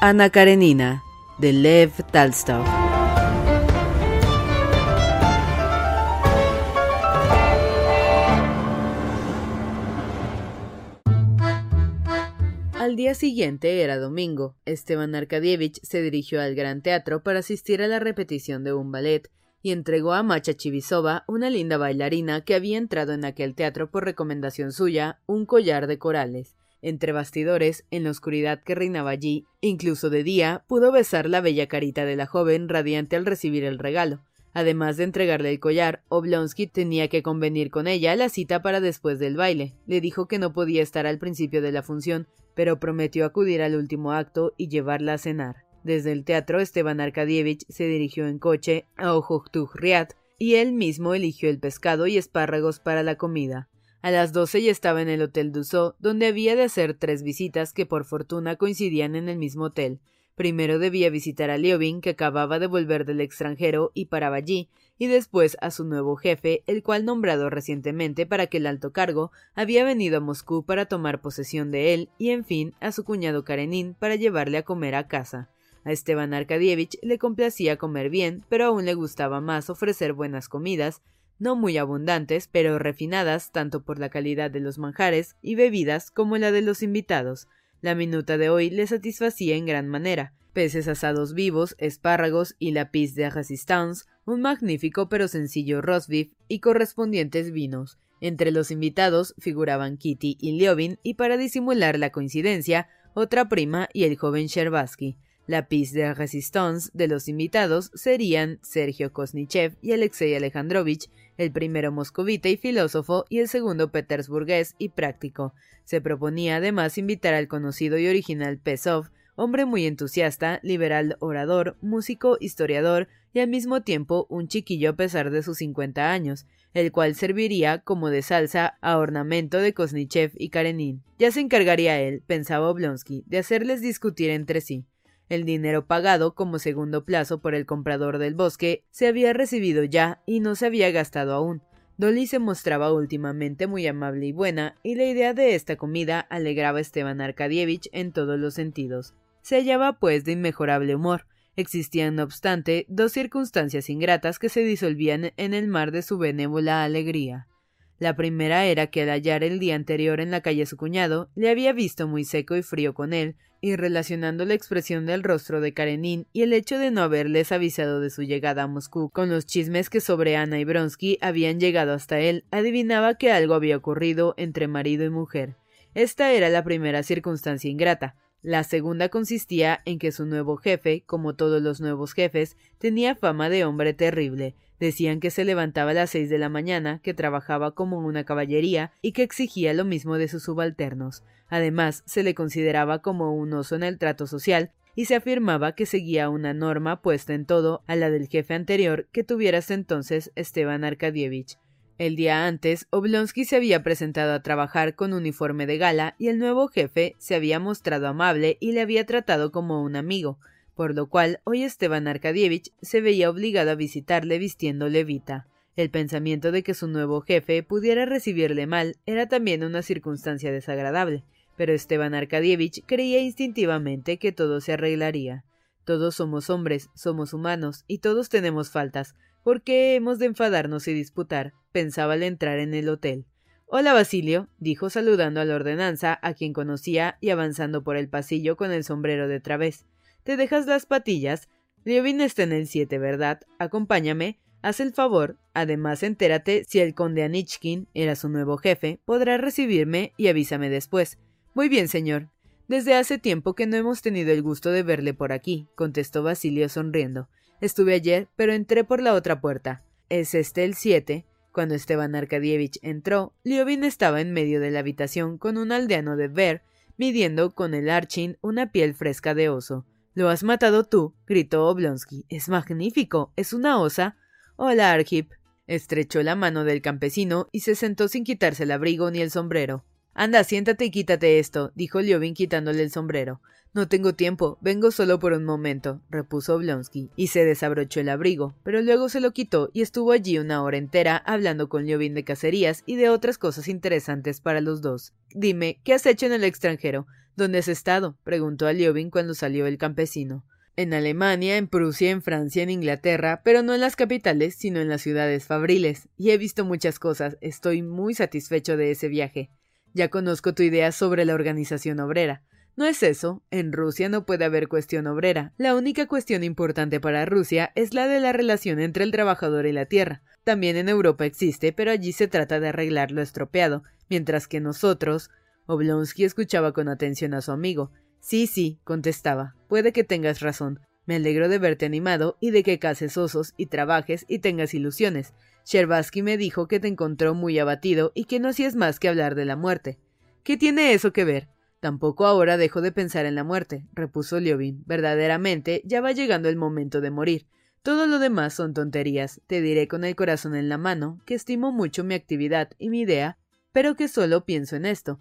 Ana Karenina, de Lev Talstov. Al día siguiente era domingo. Esteban Arkadievich se dirigió al Gran Teatro para asistir a la repetición de un ballet y entregó a Macha Chivisova, una linda bailarina que había entrado en aquel teatro por recomendación suya, un collar de corales. Entre bastidores, en la oscuridad que reinaba allí, incluso de día, pudo besar la bella carita de la joven radiante al recibir el regalo. Además de entregarle el collar, Oblonsky tenía que convenir con ella la cita para después del baile. Le dijo que no podía estar al principio de la función, pero prometió acudir al último acto y llevarla a cenar. Desde el teatro, Esteban Arkadievich se dirigió en coche a Ojoktuj Riad y él mismo eligió el pescado y espárragos para la comida. A las doce ya estaba en el Hotel Dussault, donde había de hacer tres visitas que por fortuna coincidían en el mismo hotel. Primero debía visitar a Liobin, que acababa de volver del extranjero y paraba allí, y después a su nuevo jefe, el cual nombrado recientemente para que el alto cargo había venido a Moscú para tomar posesión de él, y en fin a su cuñado Karenin para llevarle a comer a casa. A Esteban Arkadievich le complacía comer bien, pero aún le gustaba más ofrecer buenas comidas, no muy abundantes, pero refinadas tanto por la calidad de los manjares y bebidas como la de los invitados. La minuta de hoy le satisfacía en gran manera. Peces asados vivos, espárragos y la pis de resistance, un magnífico pero sencillo roast beef y correspondientes vinos. Entre los invitados figuraban Kitty y Liobin y para disimular la coincidencia, otra prima y el joven Sherbatsky. La pis de resistance de los invitados serían Sergio Kosnichev y Alexei Alejandrovich, el primero moscovita y filósofo y el segundo petersburgués y práctico. Se proponía además invitar al conocido y original Pesov, hombre muy entusiasta, liberal orador, músico, historiador y al mismo tiempo un chiquillo a pesar de sus cincuenta años, el cual serviría como de salsa a ornamento de Kosnichev y Karenin. Ya se encargaría él, pensaba Oblonsky, de hacerles discutir entre sí. El dinero pagado como segundo plazo por el comprador del bosque se había recibido ya y no se había gastado aún. Dolly se mostraba últimamente muy amable y buena, y la idea de esta comida alegraba a Esteban Arkadievich en todos los sentidos. Se hallaba pues de inmejorable humor. Existían, no obstante, dos circunstancias ingratas que se disolvían en el mar de su benévola alegría. La primera era que al hallar el día anterior en la calle a su cuñado, le había visto muy seco y frío con él, y relacionando la expresión del rostro de Karenin y el hecho de no haberles avisado de su llegada a Moscú con los chismes que sobre Ana y Bronsky habían llegado hasta él, adivinaba que algo había ocurrido entre marido y mujer. Esta era la primera circunstancia ingrata. La segunda consistía en que su nuevo jefe, como todos los nuevos jefes, tenía fama de hombre terrible, Decían que se levantaba a las seis de la mañana, que trabajaba como una caballería y que exigía lo mismo de sus subalternos. Además, se le consideraba como un oso en el trato social y se afirmaba que seguía una norma puesta en todo a la del jefe anterior que tuviera hasta entonces Esteban Arkadievich. El día antes, Oblonsky se había presentado a trabajar con uniforme de gala y el nuevo jefe se había mostrado amable y le había tratado como un amigo por lo cual hoy Esteban Arkadievich se veía obligado a visitarle vistiendo levita. El pensamiento de que su nuevo jefe pudiera recibirle mal era también una circunstancia desagradable, pero Esteban Arkadievich creía instintivamente que todo se arreglaría. Todos somos hombres, somos humanos, y todos tenemos faltas. ¿Por qué hemos de enfadarnos y disputar? pensaba al entrar en el hotel. Hola, Basilio, dijo saludando a la ordenanza, a quien conocía, y avanzando por el pasillo con el sombrero de través. ¿Te dejas las patillas? Liovin está en el siete, ¿verdad? Acompáñame. Haz el favor, además entérate si el conde Anichkin era su nuevo jefe, podrá recibirme y avísame después. Muy bien, señor. Desde hace tiempo que no hemos tenido el gusto de verle por aquí, contestó Basilio sonriendo. Estuve ayer, pero entré por la otra puerta. ¿Es este el siete? Cuando Esteban Arkadievich entró, Liovin estaba en medio de la habitación con un aldeano de Ver, midiendo con el archin una piel fresca de oso. ¿Lo has matado tú? gritó Oblonsky. Es magnífico. ¿Es una osa? Hola, Arhip. Estrechó la mano del campesino y se sentó sin quitarse el abrigo ni el sombrero. Anda, siéntate y quítate esto, dijo Liovin quitándole el sombrero. No tengo tiempo, vengo solo por un momento, repuso Oblonsky, y se desabrochó el abrigo, pero luego se lo quitó y estuvo allí una hora entera hablando con Liovin de cacerías y de otras cosas interesantes para los dos. Dime, ¿qué has hecho en el extranjero? ¿Dónde has estado? preguntó a Liovin cuando salió el campesino en Alemania, en Prusia, en Francia, en Inglaterra, pero no en las capitales, sino en las ciudades fabriles. Y he visto muchas cosas. Estoy muy satisfecho de ese viaje. Ya conozco tu idea sobre la organización obrera. No es eso. En Rusia no puede haber cuestión obrera. La única cuestión importante para Rusia es la de la relación entre el trabajador y la tierra. También en Europa existe, pero allí se trata de arreglar lo estropeado, mientras que nosotros. Oblonsky escuchaba con atención a su amigo. Sí, sí, contestaba. Puede que tengas razón. Me alegro de verte animado y de que cases osos y trabajes y tengas ilusiones. Sherbatsky me dijo que te encontró muy abatido y que no hacías más que hablar de la muerte. ¿Qué tiene eso que ver? Tampoco ahora dejo de pensar en la muerte, repuso Liovin. Verdaderamente ya va llegando el momento de morir. Todo lo demás son tonterías. Te diré con el corazón en la mano que estimo mucho mi actividad y mi idea, pero que solo pienso en esto.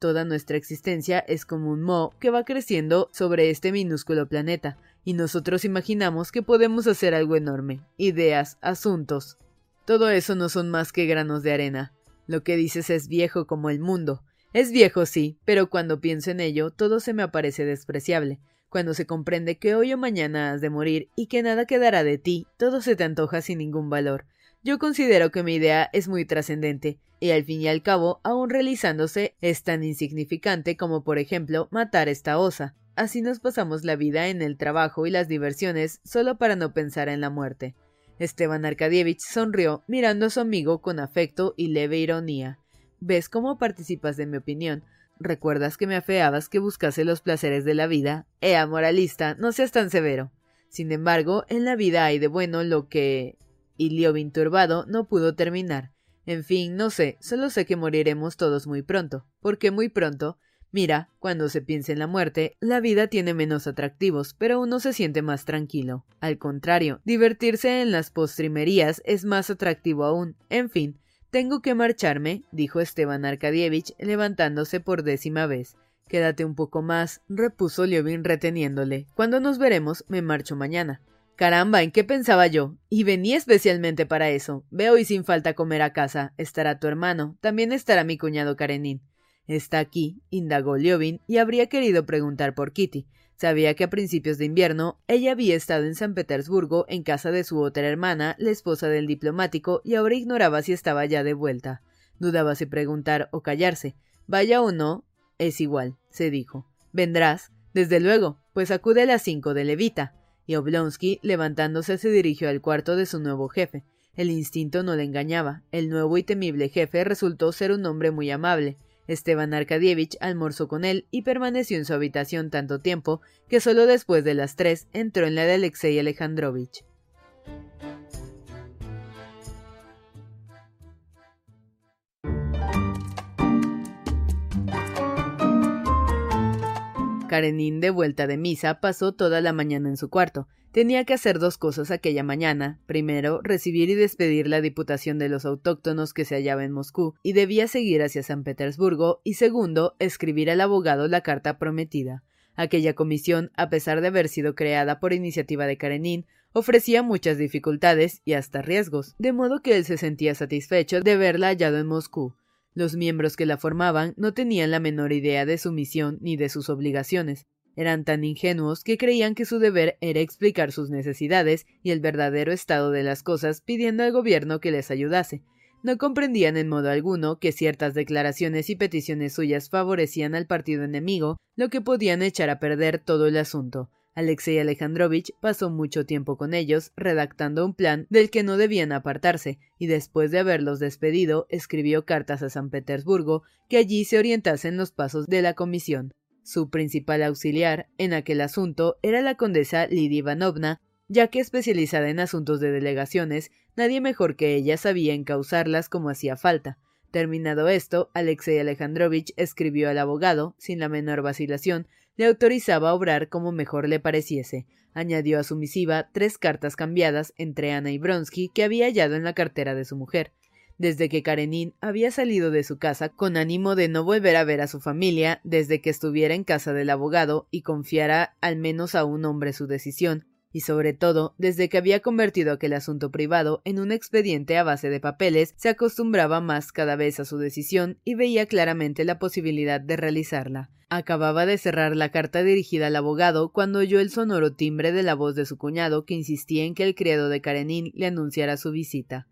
Toda nuestra existencia es como un moho que va creciendo sobre este minúsculo planeta, y nosotros imaginamos que podemos hacer algo enorme. Ideas, asuntos. Todo eso no son más que granos de arena. Lo que dices es viejo como el mundo. Es viejo, sí, pero cuando pienso en ello, todo se me aparece despreciable. Cuando se comprende que hoy o mañana has de morir y que nada quedará de ti, todo se te antoja sin ningún valor. Yo considero que mi idea es muy trascendente, y al fin y al cabo, aun realizándose, es tan insignificante como, por ejemplo, matar esta osa. Así nos pasamos la vida en el trabajo y las diversiones solo para no pensar en la muerte. Esteban Arkadievich sonrió, mirando a su amigo con afecto y leve ironía. ¿Ves cómo participas de mi opinión? ¿Recuerdas que me afeabas que buscase los placeres de la vida? Ea, moralista, no seas tan severo. Sin embargo, en la vida hay de bueno lo que y Liovin turbado no pudo terminar. En fin, no sé, solo sé que moriremos todos muy pronto. porque muy pronto? Mira, cuando se piensa en la muerte, la vida tiene menos atractivos, pero uno se siente más tranquilo. Al contrario, divertirse en las postrimerías es más atractivo aún. En fin, tengo que marcharme, dijo Esteban Arkadievich, levantándose por décima vez. Quédate un poco más, repuso Liovin reteniéndole. Cuando nos veremos, me marcho mañana. Caramba, ¿en qué pensaba yo? Y vení especialmente para eso. Veo y sin falta comer a casa. Estará tu hermano. También estará mi cuñado Karenin. Está aquí, indagó Liovin, y habría querido preguntar por Kitty. Sabía que a principios de invierno ella había estado en San Petersburgo en casa de su otra hermana, la esposa del diplomático, y ahora ignoraba si estaba ya de vuelta. Dudaba si preguntar o callarse. Vaya o no, es igual, se dijo. ¿Vendrás? Desde luego, pues acude a las cinco de Levita y Oblonsky, levantándose, se dirigió al cuarto de su nuevo jefe. El instinto no le engañaba. El nuevo y temible jefe resultó ser un hombre muy amable. Esteban Arkadievich almorzó con él y permaneció en su habitación tanto tiempo que solo después de las tres entró en la de Alexei Alejandrovich. Karenin, de vuelta de misa, pasó toda la mañana en su cuarto. Tenía que hacer dos cosas aquella mañana. Primero, recibir y despedir la diputación de los autóctonos que se hallaba en Moscú y debía seguir hacia San Petersburgo. Y segundo, escribir al abogado la carta prometida. Aquella comisión, a pesar de haber sido creada por iniciativa de Karenin, ofrecía muchas dificultades y hasta riesgos, de modo que él se sentía satisfecho de verla hallado en Moscú. Los miembros que la formaban no tenían la menor idea de su misión ni de sus obligaciones. Eran tan ingenuos que creían que su deber era explicar sus necesidades y el verdadero estado de las cosas pidiendo al gobierno que les ayudase. No comprendían en modo alguno que ciertas declaraciones y peticiones suyas favorecían al partido enemigo, lo que podían echar a perder todo el asunto. Alexei Alejandrovich pasó mucho tiempo con ellos, redactando un plan del que no debían apartarse, y después de haberlos despedido, escribió cartas a San Petersburgo que allí se orientasen los pasos de la comisión. Su principal auxiliar en aquel asunto era la condesa Lidia Ivanovna, ya que especializada en asuntos de delegaciones, nadie mejor que ella sabía encauzarlas como hacía falta. Terminado esto, Alexei Alejandrovich escribió al abogado, sin la menor vacilación, le autorizaba a obrar como mejor le pareciese. Añadió a su misiva tres cartas cambiadas entre Ana y Bronsky que había hallado en la cartera de su mujer. Desde que Karenin había salido de su casa con ánimo de no volver a ver a su familia, desde que estuviera en casa del abogado y confiara al menos a un hombre su decisión, y sobre todo, desde que había convertido aquel asunto privado en un expediente a base de papeles, se acostumbraba más cada vez a su decisión y veía claramente la posibilidad de realizarla. Acababa de cerrar la carta dirigida al abogado cuando oyó el sonoro timbre de la voz de su cuñado que insistía en que el criado de Karenin le anunciara su visita.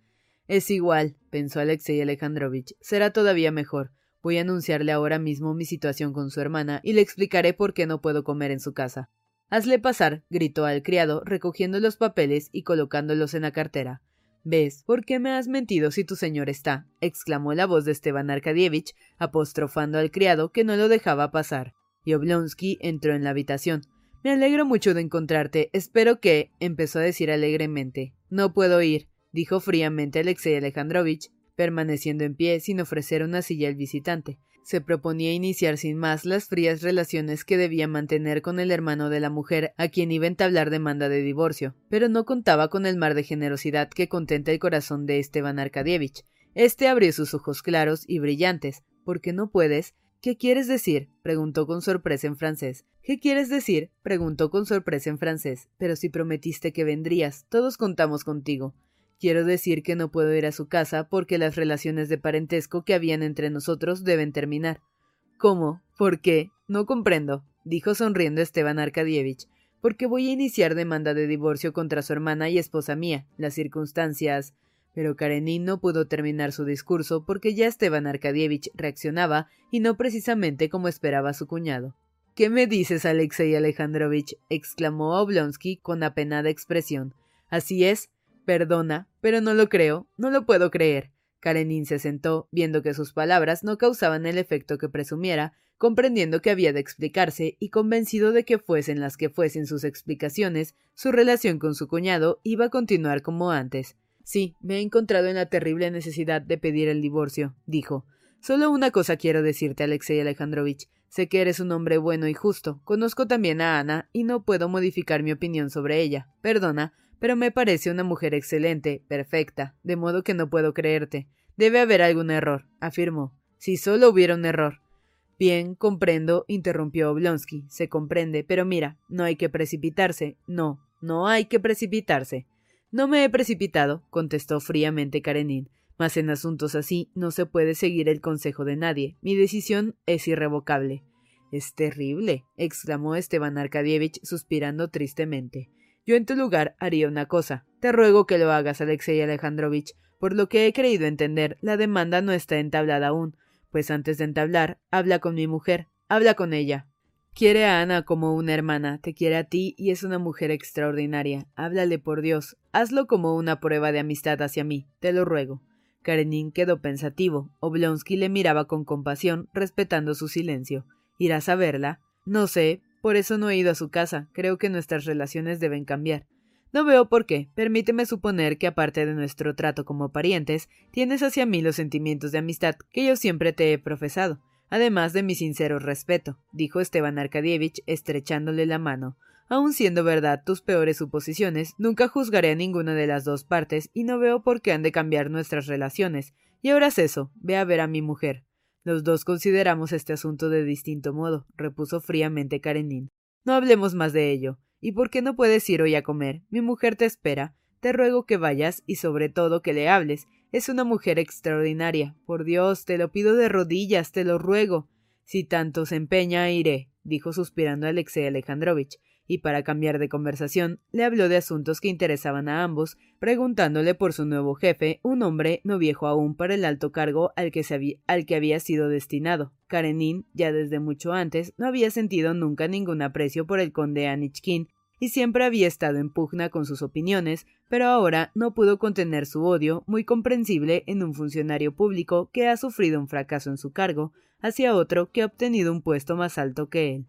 Es igual, pensó Alexei Alejandrovich, será todavía mejor. Voy a anunciarle ahora mismo mi situación con su hermana y le explicaré por qué no puedo comer en su casa. Hazle pasar, gritó al criado, recogiendo los papeles y colocándolos en la cartera. ¿Ves? ¿Por qué me has mentido si tu señor está? exclamó la voz de Esteban Arkadievich, apostrofando al criado que no lo dejaba pasar. Y Oblonsky entró en la habitación. Me alegro mucho de encontrarte. Espero que. empezó a decir alegremente. No puedo ir, dijo fríamente Alexei Alejandrovich, permaneciendo en pie sin ofrecer una silla al visitante se proponía iniciar sin más las frías relaciones que debía mantener con el hermano de la mujer a quien iba a entablar demanda de divorcio, pero no contaba con el mar de generosidad que contenta el corazón de Esteban Arkadievich. Este abrió sus ojos claros y brillantes. ¿Por qué no puedes? ¿Qué quieres decir? preguntó con sorpresa en francés. ¿Qué quieres decir? preguntó con sorpresa en francés. Pero si prometiste que vendrías, todos contamos contigo. Quiero decir que no puedo ir a su casa porque las relaciones de parentesco que habían entre nosotros deben terminar. ¿Cómo? ¿Por qué? No comprendo, dijo sonriendo Esteban Arkadievich. Porque voy a iniciar demanda de divorcio contra su hermana y esposa mía. Las circunstancias. Pero Karenin no pudo terminar su discurso porque ya Esteban Arkadievich reaccionaba y no precisamente como esperaba su cuñado. ¿Qué me dices, Alexei Alejandrovich? exclamó Oblonsky con apenada expresión. Así es, Perdona, pero no lo creo, no lo puedo creer. Karenin se sentó, viendo que sus palabras no causaban el efecto que presumiera, comprendiendo que había de explicarse y convencido de que fuesen las que fuesen sus explicaciones, su relación con su cuñado iba a continuar como antes. Sí, me he encontrado en la terrible necesidad de pedir el divorcio, dijo. Solo una cosa quiero decirte, Alexei Alejandrovich. Sé que eres un hombre bueno y justo. Conozco también a Ana y no puedo modificar mi opinión sobre ella. Perdona, pero me parece una mujer excelente, perfecta, de modo que no puedo creerte. Debe haber algún error, afirmó. Si solo hubiera un error. Bien, comprendo, interrumpió Oblonsky. Se comprende, pero mira, no hay que precipitarse. No, no hay que precipitarse. No me he precipitado, contestó fríamente Karenin. Mas en asuntos así no se puede seguir el consejo de nadie. Mi decisión es irrevocable. Es terrible, exclamó Esteban Arkadievich suspirando tristemente. Yo en tu lugar haría una cosa. Te ruego que lo hagas, Alexei Alejandrovich. Por lo que he creído entender, la demanda no está entablada aún. Pues antes de entablar, habla con mi mujer. Habla con ella. Quiere a Ana como una hermana, te quiere a ti y es una mujer extraordinaria. Háblale por Dios. Hazlo como una prueba de amistad hacia mí. Te lo ruego. Karenin quedó pensativo. Oblonsky le miraba con compasión, respetando su silencio. ¿Irás a verla? No sé, por eso no he ido a su casa. Creo que nuestras relaciones deben cambiar. No veo por qué. Permíteme suponer que aparte de nuestro trato como parientes, tienes hacia mí los sentimientos de amistad que yo siempre te he profesado, además de mi sincero respeto, dijo Esteban Arkadievich estrechándole la mano. Aun siendo verdad tus peores suposiciones, nunca juzgaré a ninguna de las dos partes y no veo por qué han de cambiar nuestras relaciones. Y ahora es eso, ve a ver a mi mujer. Los dos consideramos este asunto de distinto modo, repuso fríamente Karenin. No hablemos más de ello. ¿Y por qué no puedes ir hoy a comer? Mi mujer te espera. Te ruego que vayas y sobre todo que le hables. Es una mujer extraordinaria. Por Dios, te lo pido de rodillas, te lo ruego. Si tanto se empeña, iré, dijo suspirando Alexei Alejandrovich y para cambiar de conversación le habló de asuntos que interesaban a ambos, preguntándole por su nuevo jefe, un hombre no viejo aún para el alto cargo al que, había, al que había sido destinado. Karenin, ya desde mucho antes, no había sentido nunca ningún aprecio por el conde Anichkin y siempre había estado en pugna con sus opiniones, pero ahora no pudo contener su odio, muy comprensible en un funcionario público que ha sufrido un fracaso en su cargo, hacia otro que ha obtenido un puesto más alto que él.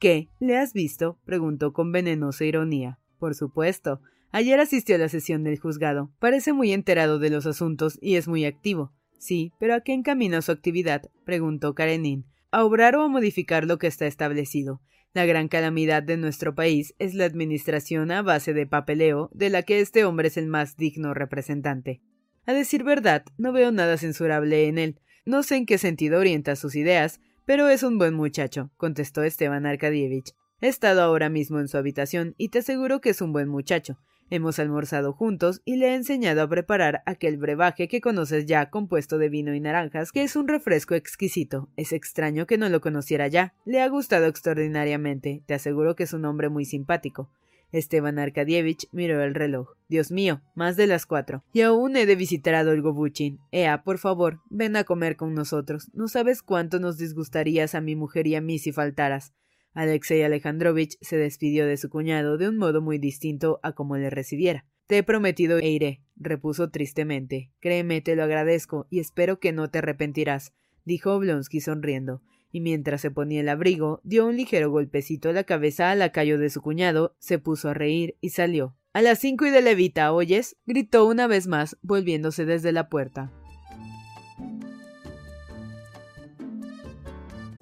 ¿Qué? ¿Le has visto? preguntó con venenosa ironía. Por supuesto. Ayer asistió a la sesión del juzgado. Parece muy enterado de los asuntos y es muy activo. Sí, pero ¿a qué encamina su actividad? preguntó Karenin. A obrar o a modificar lo que está establecido. La gran calamidad de nuestro país es la administración a base de papeleo, de la que este hombre es el más digno representante. A decir verdad, no veo nada censurable en él. No sé en qué sentido orienta sus ideas, pero es un buen muchacho, contestó Esteban Arkadievich. He estado ahora mismo en su habitación y te aseguro que es un buen muchacho. Hemos almorzado juntos y le he enseñado a preparar aquel brebaje que conoces ya compuesto de vino y naranjas, que es un refresco exquisito. Es extraño que no lo conociera ya. Le ha gustado extraordinariamente. Te aseguro que es un hombre muy simpático. Esteban Arkadievich miró el reloj. Dios mío, más de las cuatro. Y aún he de visitar a Dolgo Buchin. Ea, por favor, ven a comer con nosotros. No sabes cuánto nos disgustarías a mi mujer y a mí si faltaras. Alexei Alejandrovich se despidió de su cuñado de un modo muy distinto a como le recibiera. Te he prometido e iré, repuso tristemente. Créeme, te lo agradezco, y espero que no te arrepentirás, dijo Oblonsky sonriendo y mientras se ponía el abrigo, dio un ligero golpecito a la cabeza al lacayo de su cuñado, se puso a reír y salió. A las cinco y de levita, ¿oyes? gritó una vez más, volviéndose desde la puerta.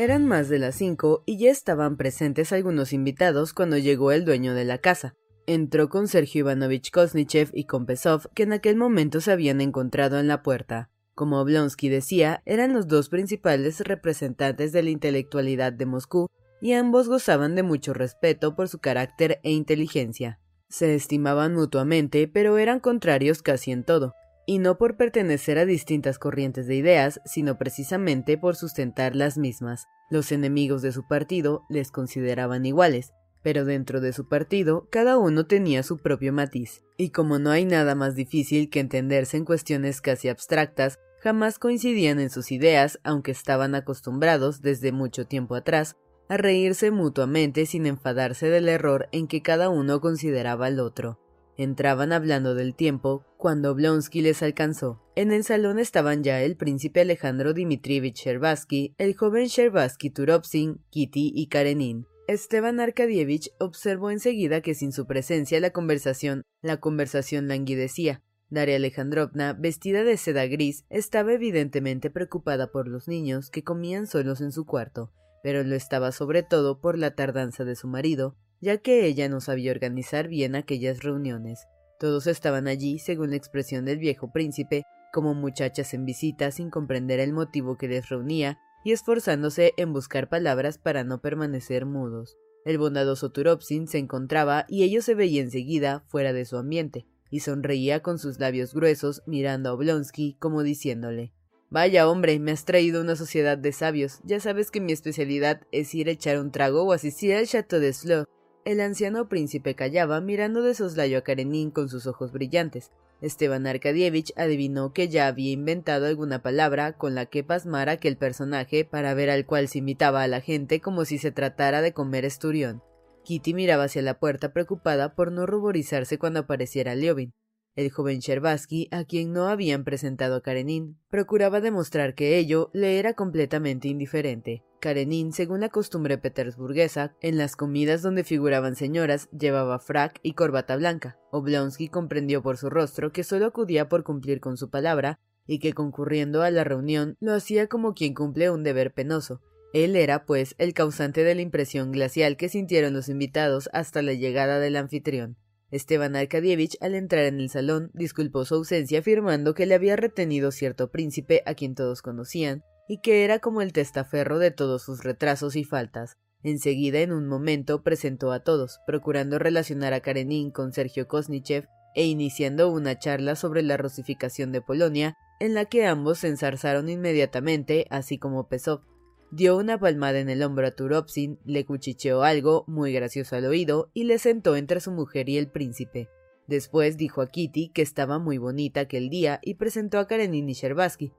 Eran más de las cinco y ya estaban presentes algunos invitados cuando llegó el dueño de la casa. Entró con Sergio Ivanovich Kosnichev y con que en aquel momento se habían encontrado en la puerta. Como Oblonsky decía, eran los dos principales representantes de la intelectualidad de Moscú, y ambos gozaban de mucho respeto por su carácter e inteligencia. Se estimaban mutuamente, pero eran contrarios casi en todo y no por pertenecer a distintas corrientes de ideas, sino precisamente por sustentar las mismas. Los enemigos de su partido les consideraban iguales, pero dentro de su partido cada uno tenía su propio matiz, y como no hay nada más difícil que entenderse en cuestiones casi abstractas, jamás coincidían en sus ideas, aunque estaban acostumbrados desde mucho tiempo atrás a reírse mutuamente sin enfadarse del error en que cada uno consideraba al otro. Entraban hablando del tiempo cuando Blonsky les alcanzó. En el salón estaban ya el príncipe Alejandro Dmitrievich Sherbatsky, el joven Sherbatsky Turovsin, Kitty y Karenin. Esteban Arkadievich observó enseguida que sin su presencia la conversación, la conversación languidecía. Daria Alejandrovna, vestida de seda gris, estaba evidentemente preocupada por los niños que comían solos en su cuarto, pero lo estaba sobre todo por la tardanza de su marido, ya que ella no sabía organizar bien aquellas reuniones. Todos estaban allí, según la expresión del viejo príncipe, como muchachas en visita sin comprender el motivo que les reunía y esforzándose en buscar palabras para no permanecer mudos. El bondadoso Turopsin se encontraba y ello se veía enseguida fuera de su ambiente, y sonreía con sus labios gruesos mirando a Oblonsky como diciéndole Vaya hombre, me has traído una sociedad de sabios. Ya sabes que mi especialidad es ir a echar un trago o asistir al Chateau de Slough. El anciano príncipe callaba mirando de soslayo a Karenin con sus ojos brillantes. Esteban Arkadievich adivinó que ya había inventado alguna palabra con la que pasmar aquel personaje para ver al cual se imitaba a la gente como si se tratara de comer esturión. Kitty miraba hacia la puerta preocupada por no ruborizarse cuando apareciera Liobin. El joven Sherbatsky, a quien no habían presentado a Karenin, procuraba demostrar que ello le era completamente indiferente. Karenin, según la costumbre petersburguesa, en las comidas donde figuraban señoras, llevaba frac y corbata blanca. Oblonsky comprendió por su rostro que solo acudía por cumplir con su palabra y que concurriendo a la reunión lo hacía como quien cumple un deber penoso. Él era, pues, el causante de la impresión glacial que sintieron los invitados hasta la llegada del anfitrión. Esteban Arkadievich, al entrar en el salón, disculpó su ausencia afirmando que le había retenido cierto príncipe a quien todos conocían, y que era como el testaferro de todos sus retrasos y faltas. Enseguida, en un momento, presentó a todos, procurando relacionar a Karenin con Sergio Kosnichev e iniciando una charla sobre la rusificación de Polonia, en la que ambos se ensarzaron inmediatamente, así como Pesov. Dio una palmada en el hombro a Turopsin, le cuchicheó algo muy gracioso al oído y le sentó entre su mujer y el príncipe. Después dijo a Kitty que estaba muy bonita aquel día y presentó a Karenin y Sherbatsky.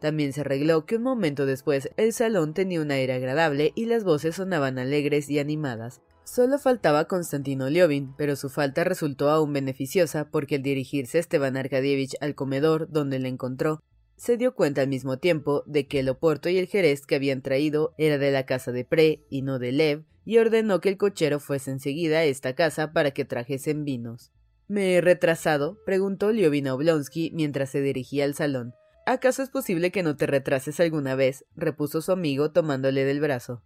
También se arregló que un momento después el salón tenía un aire agradable y las voces sonaban alegres y animadas. Solo faltaba Konstantino Liovin, pero su falta resultó aún beneficiosa porque al dirigirse Esteban Arkadievich al comedor donde le encontró, se dio cuenta al mismo tiempo de que el oporto y el jerez que habían traído era de la casa de Pre y no de Lev, y ordenó que el cochero fuese enseguida a esta casa para que trajesen vinos. ¿Me he retrasado? preguntó Liovina Oblonsky mientras se dirigía al salón. ¿Acaso es posible que no te retrases alguna vez? repuso su amigo tomándole del brazo.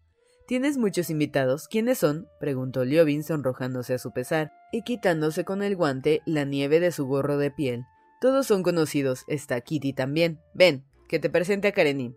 ¿Tienes muchos invitados? ¿Quiénes son? preguntó Liovin sonrojándose a su pesar y quitándose con el guante la nieve de su gorro de piel. Todos son conocidos, está Kitty también. Ven, que te presente a Karenin.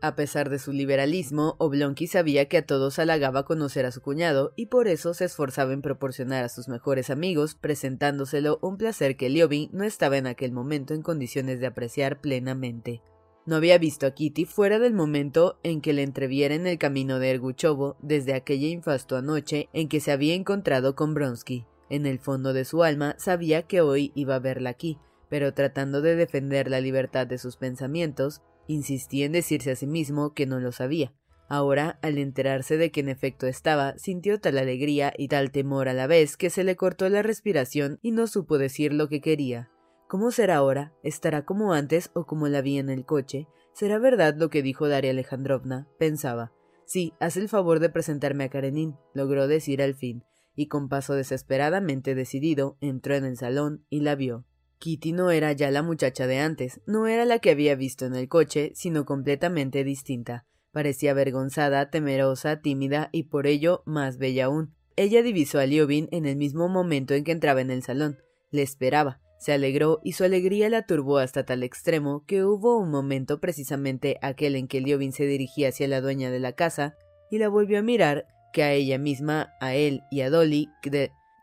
A pesar de su liberalismo, Oblonky sabía que a todos halagaba conocer a su cuñado y por eso se esforzaba en proporcionar a sus mejores amigos, presentándoselo un placer que Liobin no estaba en aquel momento en condiciones de apreciar plenamente. No había visto a Kitty fuera del momento en que le entreviera en el camino de Erguchovo desde aquella infausta noche en que se había encontrado con Bronsky. En el fondo de su alma sabía que hoy iba a verla aquí, pero tratando de defender la libertad de sus pensamientos, insistía en decirse a sí mismo que no lo sabía. Ahora, al enterarse de que en efecto estaba, sintió tal alegría y tal temor a la vez que se le cortó la respiración y no supo decir lo que quería. ¿Cómo será ahora? ¿Estará como antes o como la vi en el coche? ¿Será verdad lo que dijo Daria Alejandrovna? pensaba. Sí, haz el favor de presentarme a Karenin, logró decir al fin, y con paso desesperadamente decidido entró en el salón y la vio. Kitty no era ya la muchacha de antes, no era la que había visto en el coche, sino completamente distinta. Parecía avergonzada, temerosa, tímida y por ello más bella aún. Ella divisó a Liobin en el mismo momento en que entraba en el salón. Le esperaba, se alegró y su alegría la turbó hasta tal extremo que hubo un momento precisamente aquel en que Liobin se dirigía hacia la dueña de la casa y la volvió a mirar que a ella misma, a él y a Dolly,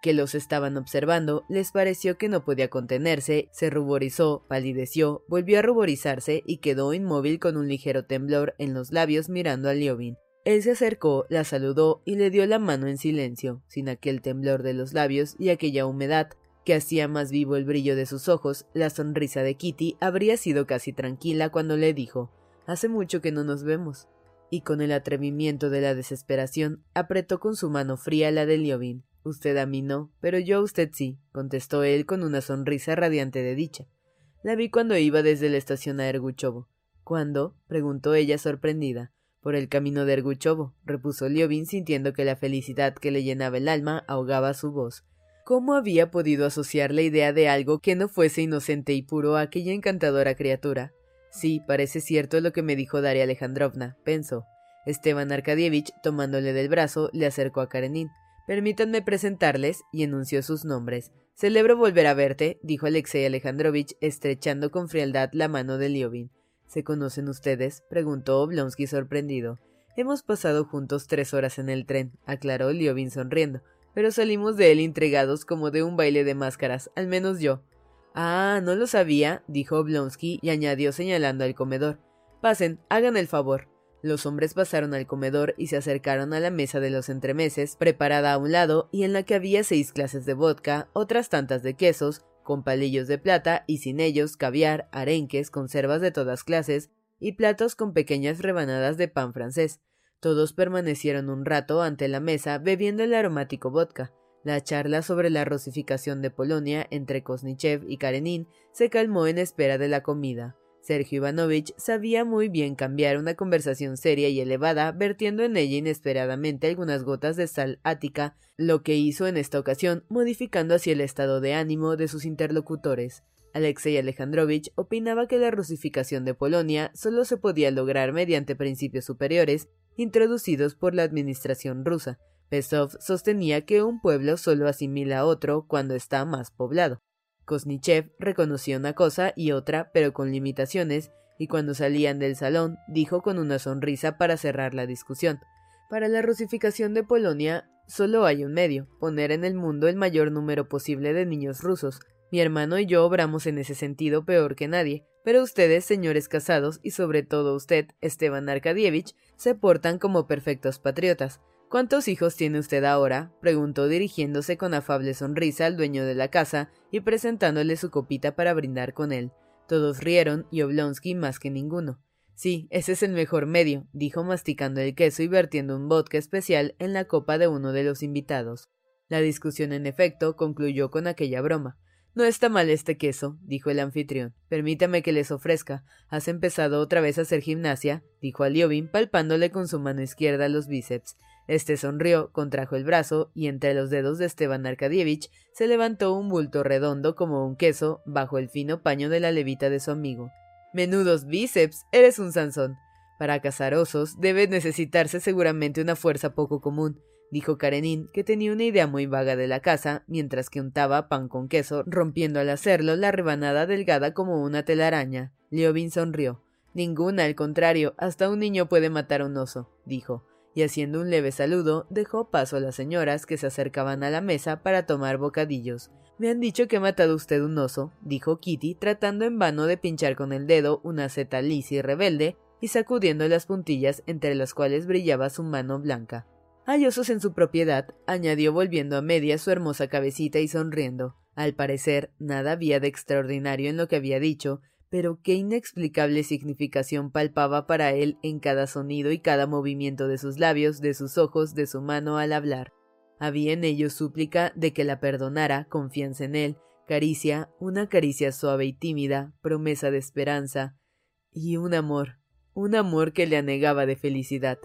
que los estaban observando, les pareció que no podía contenerse, se ruborizó, palideció, volvió a ruborizarse y quedó inmóvil con un ligero temblor en los labios mirando a Liobin. Él se acercó, la saludó y le dio la mano en silencio, sin aquel temblor de los labios y aquella humedad que hacía más vivo el brillo de sus ojos, la sonrisa de Kitty habría sido casi tranquila cuando le dijo Hace mucho que no nos vemos. Y con el atrevimiento de la desesperación apretó con su mano fría la de Liobin. Usted a mí no, pero yo a usted sí, contestó él con una sonrisa radiante de dicha. La vi cuando iba desde la estación a Erguchovo. ¿Cuándo? preguntó ella sorprendida. Por el camino de Erguchovo, repuso Liobin sintiendo que la felicidad que le llenaba el alma ahogaba su voz. ¿Cómo había podido asociar la idea de algo que no fuese inocente y puro a aquella encantadora criatura? Sí, parece cierto lo que me dijo Daria Alejandrovna, pensó. Esteban Arkadievich, tomándole del brazo, le acercó a Karenin. Permítanme presentarles, y enunció sus nombres. Celebro volver a verte, dijo Alexei Alejandrovich, estrechando con frialdad la mano de Liobin. ¿Se conocen ustedes? preguntó Oblonsky sorprendido. Hemos pasado juntos tres horas en el tren, aclaró Liobin sonriendo, pero salimos de él intrigados como de un baile de máscaras, al menos yo. Ah, no lo sabía, dijo Oblonsky y añadió señalando al comedor. Pasen, hagan el favor. Los hombres pasaron al comedor y se acercaron a la mesa de los entremeses, preparada a un lado y en la que había seis clases de vodka, otras tantas de quesos, con palillos de plata y sin ellos caviar, arenques, conservas de todas clases y platos con pequeñas rebanadas de pan francés. Todos permanecieron un rato ante la mesa bebiendo el aromático vodka. La charla sobre la rosificación de Polonia entre Kosnichev y Karenin se calmó en espera de la comida. Sergio Ivanovich sabía muy bien cambiar una conversación seria y elevada, vertiendo en ella inesperadamente algunas gotas de sal ática, lo que hizo en esta ocasión, modificando así el estado de ánimo de sus interlocutores. Alexei Alejandrovich opinaba que la rusificación de Polonia solo se podía lograr mediante principios superiores introducidos por la administración rusa. Pesov sostenía que un pueblo solo asimila a otro cuando está más poblado. Kosnichev reconoció una cosa y otra, pero con limitaciones, y cuando salían del salón, dijo con una sonrisa para cerrar la discusión. Para la rusificación de Polonia solo hay un medio, poner en el mundo el mayor número posible de niños rusos. Mi hermano y yo obramos en ese sentido peor que nadie, pero ustedes, señores casados, y sobre todo usted, Esteban Arkadievich, se portan como perfectos patriotas. ¿Cuántos hijos tiene usted ahora? preguntó dirigiéndose con afable sonrisa al dueño de la casa y presentándole su copita para brindar con él. Todos rieron y Oblonsky más que ninguno. Sí, ese es el mejor medio, dijo masticando el queso y vertiendo un vodka especial en la copa de uno de los invitados. La discusión, en efecto, concluyó con aquella broma. No está mal este queso, dijo el anfitrión. Permítame que les ofrezca. ¿Has empezado otra vez a hacer gimnasia? dijo a Liobin, palpándole con su mano izquierda los bíceps. Este sonrió, contrajo el brazo, y entre los dedos de Esteban Arkadievich se levantó un bulto redondo como un queso bajo el fino paño de la levita de su amigo. Menudos bíceps. Eres un Sansón. Para cazar osos debe necesitarse seguramente una fuerza poco común, dijo Karenin, que tenía una idea muy vaga de la caza, mientras que untaba pan con queso, rompiendo al hacerlo la rebanada delgada como una telaraña. Liobin sonrió. Ninguna, al contrario, hasta un niño puede matar a un oso, dijo y haciendo un leve saludo dejó paso a las señoras que se acercaban a la mesa para tomar bocadillos. Me han dicho que ha matado usted un oso, dijo Kitty, tratando en vano de pinchar con el dedo una seta lisa y rebelde y sacudiendo las puntillas entre las cuales brillaba su mano blanca. Hay osos en su propiedad, añadió volviendo a media su hermosa cabecita y sonriendo. Al parecer, nada había de extraordinario en lo que había dicho, pero qué inexplicable significación palpaba para él en cada sonido y cada movimiento de sus labios, de sus ojos, de su mano al hablar. Había en ello súplica de que la perdonara, confianza en él, caricia, una caricia suave y tímida, promesa de esperanza, y un amor, un amor que le anegaba de felicidad.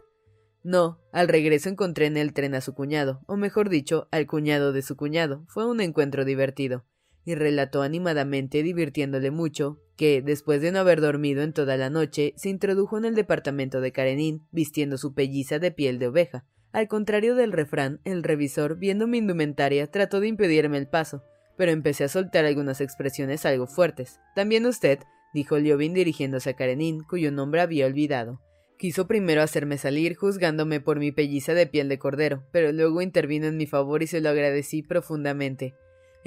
No, al regreso encontré en el tren a su cuñado, o mejor dicho, al cuñado de su cuñado. Fue un encuentro divertido y relató animadamente, divirtiéndole mucho, que, después de no haber dormido en toda la noche, se introdujo en el departamento de Karenin, vistiendo su pelliza de piel de oveja. Al contrario del refrán, el revisor, viendo mi indumentaria, trató de impedirme el paso, pero empecé a soltar algunas expresiones algo fuertes. También usted, dijo Liobin dirigiéndose a Karenin, cuyo nombre había olvidado. Quiso primero hacerme salir, juzgándome por mi pelliza de piel de cordero, pero luego intervino en mi favor y se lo agradecí profundamente.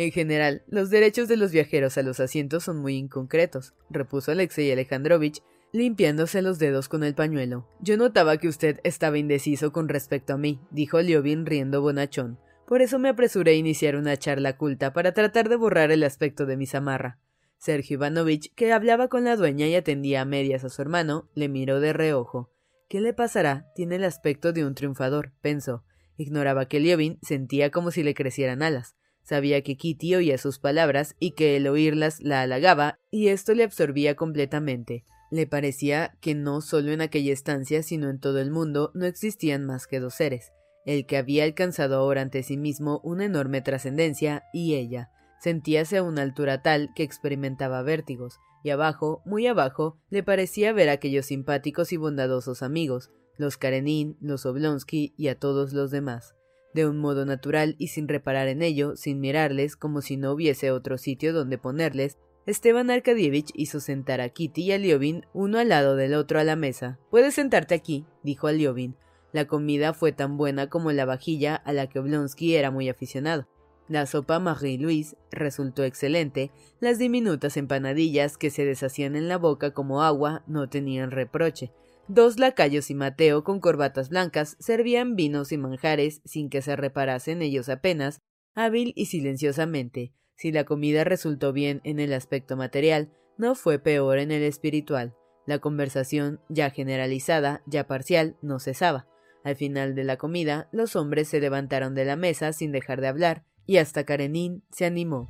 En general, los derechos de los viajeros a los asientos son muy inconcretos, repuso Alexei Alejandrovich, limpiándose los dedos con el pañuelo. Yo notaba que usted estaba indeciso con respecto a mí, dijo Liobin riendo bonachón. Por eso me apresuré a iniciar una charla culta para tratar de borrar el aspecto de mi zamarra. Sergio Ivanovich, que hablaba con la dueña y atendía a medias a su hermano, le miró de reojo. ¿Qué le pasará? Tiene el aspecto de un triunfador, pensó. Ignoraba que Liobin sentía como si le crecieran alas. Sabía que Kitty oía sus palabras y que el oírlas la halagaba, y esto le absorbía completamente. Le parecía que no solo en aquella estancia, sino en todo el mundo, no existían más que dos seres, el que había alcanzado ahora ante sí mismo una enorme trascendencia, y ella. Sentíase a una altura tal que experimentaba vértigos, y abajo, muy abajo, le parecía ver a aquellos simpáticos y bondadosos amigos, los Karenin, los Oblonsky y a todos los demás de un modo natural y sin reparar en ello, sin mirarles, como si no hubiese otro sitio donde ponerles, Esteban Arkadievich hizo sentar a Kitty y a Liobin uno al lado del otro a la mesa. Puedes sentarte aquí, dijo a Liobin. La comida fue tan buena como la vajilla a la que Oblonsky era muy aficionado. La sopa Marie-Louise resultó excelente, las diminutas empanadillas que se deshacían en la boca como agua no tenían reproche. Dos lacayos y Mateo con corbatas blancas servían vinos y manjares sin que se reparasen ellos apenas, hábil y silenciosamente. Si la comida resultó bien en el aspecto material, no fue peor en el espiritual. La conversación, ya generalizada, ya parcial, no cesaba. Al final de la comida, los hombres se levantaron de la mesa sin dejar de hablar, y hasta Karenin se animó.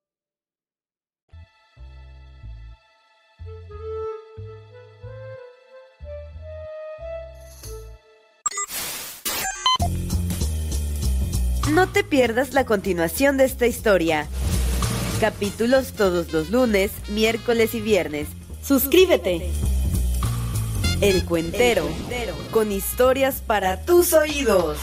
No te pierdas la continuación de esta historia. Capítulos todos los lunes, miércoles y viernes. Suscríbete. El Cuentero, con historias para tus oídos.